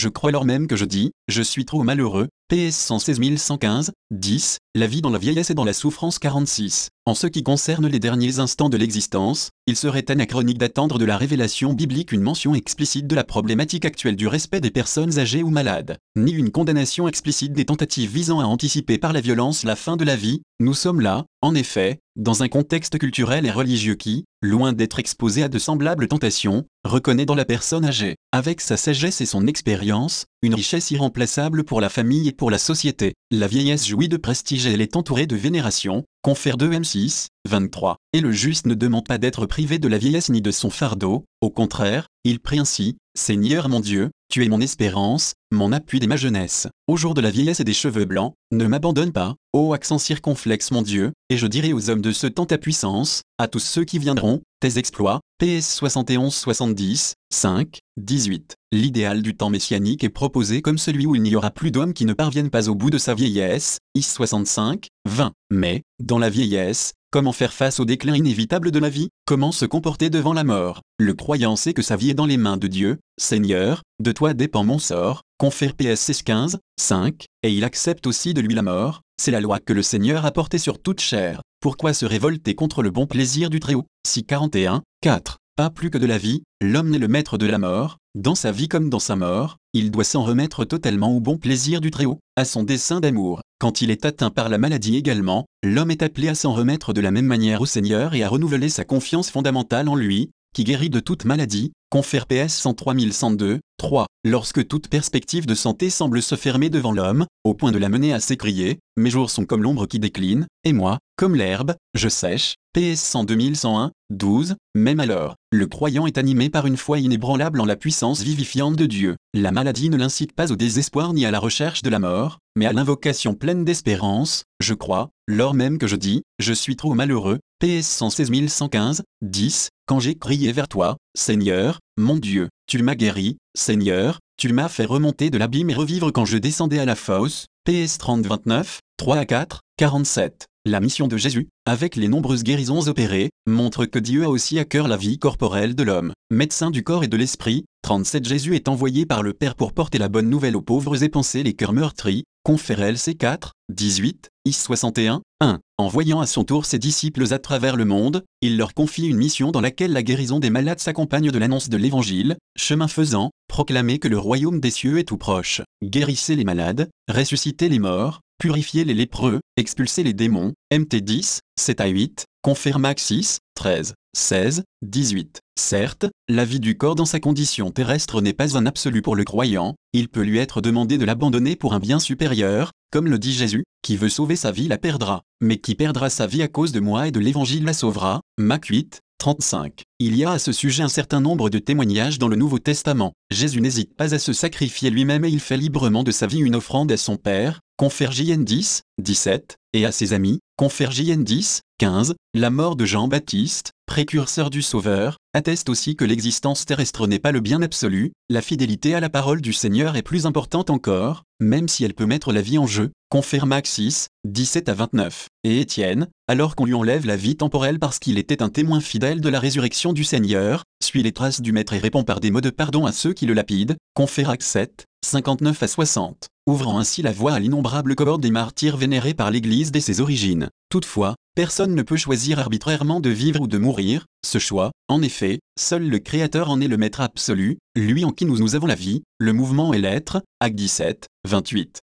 Je crois alors même que je dis, je suis trop malheureux, PS 116 115, 10, la vie dans la vieillesse et dans la souffrance 46. En ce qui concerne les derniers instants de l'existence, il serait anachronique d'attendre de la révélation biblique une mention explicite de la problématique actuelle du respect des personnes âgées ou malades, ni une condamnation explicite des tentatives visant à anticiper par la violence la fin de la vie. Nous sommes là, en effet, dans un contexte culturel et religieux qui, loin d'être exposé à de semblables tentations, reconnaît dans la personne âgée, avec sa sagesse et son expérience, une richesse irremplaçable pour la famille et pour la société. La vieillesse jouit de prestige et elle est entourée de vénération, confère 2 M6, 23. Et le juste ne demande pas d'être privé de la vieillesse ni de son fardeau, au contraire, il prie ainsi, Seigneur mon Dieu, tu es mon espérance, mon appui dès ma jeunesse. Au jour de la vieillesse et des cheveux blancs, ne m'abandonne pas, ô accent circonflexe mon Dieu, et je dirai aux hommes de ce temps ta puissance, à tous ceux qui viendront, tes exploits, PS 71 70, 5, 18. L'idéal du temps messianique est proposé comme celui où il n'y aura plus d'hommes qui ne parviennent pas au bout de sa vieillesse, IS 65, 20. Mais, dans la vieillesse, Comment faire face au déclin inévitable de la vie? Comment se comporter devant la mort? Le croyant sait que sa vie est dans les mains de Dieu, Seigneur, de toi dépend mon sort, confère PSS 15, 5, et il accepte aussi de lui la mort, c'est la loi que le Seigneur a portée sur toute chair. Pourquoi se révolter contre le bon plaisir du Très-Haut? Si 41, 4. Pas plus que de la vie, l'homme n'est le maître de la mort, dans sa vie comme dans sa mort, il doit s'en remettre totalement au bon plaisir du Très-Haut, à son dessein d'amour. Quand il est atteint par la maladie également, l'homme est appelé à s'en remettre de la même manière au Seigneur et à renouveler sa confiance fondamentale en lui, qui guérit de toute maladie, confère PS 103102, 3. Lorsque toute perspective de santé semble se fermer devant l'homme, au point de l'amener à s'écrier, mes jours sont comme l'ombre qui décline, et moi, comme l'herbe, je sèche, PS 102101, 12, même alors, le croyant est animé par une foi inébranlable en la puissance vivifiante de Dieu. La maladie ne l'incite pas au désespoir ni à la recherche de la mort, mais à l'invocation pleine d'espérance, je crois, lors même que je dis, je suis trop malheureux, PS 116 115, 10, quand j'ai crié vers toi, Seigneur, mon Dieu, tu m'as guéri, Seigneur, tu m'as fait remonter de l'abîme et revivre quand je descendais à la fosse, PS 30 29, 3 à 4, 47. La mission de Jésus, avec les nombreuses guérisons opérées, montre que Dieu a aussi à cœur la vie corporelle de l'homme. Médecin du corps et de l'esprit, 37 Jésus est envoyé par le Père pour porter la bonne nouvelle aux pauvres et penser les cœurs meurtris, confère LC 4, 18, IS 61, 1. En voyant à son tour ses disciples à travers le monde, il leur confie une mission dans laquelle la guérison des malades s'accompagne de l'annonce de l'Évangile, chemin faisant, proclamer que le royaume des cieux est tout proche. Guérissez les malades, ressuscitez les morts, purifier les lépreux, expulser les démons, MT 10, 7 à 8, confère Max 6, 13, 16, 18. Certes, la vie du corps dans sa condition terrestre n'est pas un absolu pour le croyant, il peut lui être demandé de l'abandonner pour un bien supérieur, comme le dit Jésus, qui veut sauver sa vie la perdra, mais qui perdra sa vie à cause de moi et de l'évangile la sauvera. Mac 8, 35. Il y a à ce sujet un certain nombre de témoignages dans le Nouveau Testament. Jésus n'hésite pas à se sacrifier lui-même et il fait librement de sa vie une offrande à son Père, confère JN 10, 17, et à ses amis, confère JN 10, 15, la mort de Jean-Baptiste, précurseur du Sauveur, atteste aussi que l'existence terrestre n'est pas le bien absolu, la fidélité à la parole du Seigneur est plus importante encore, même si elle peut mettre la vie en jeu, confère Max 6, 17 à 29. Et Étienne, alors qu'on lui enlève la vie temporelle parce qu'il était un témoin fidèle de la résurrection du Seigneur, suit les traces du Maître et répond par des mots de pardon à ceux qui le lapident, confère Acte 7, 59 à 60 ouvrant ainsi la voie à l'innombrable cohorte des martyrs vénérés par l'Église dès ses origines. Toutefois, personne ne peut choisir arbitrairement de vivre ou de mourir, ce choix, en effet, seul le Créateur en est le maître absolu, lui en qui nous, nous avons la vie, le mouvement et l'être, Acte 17, 28.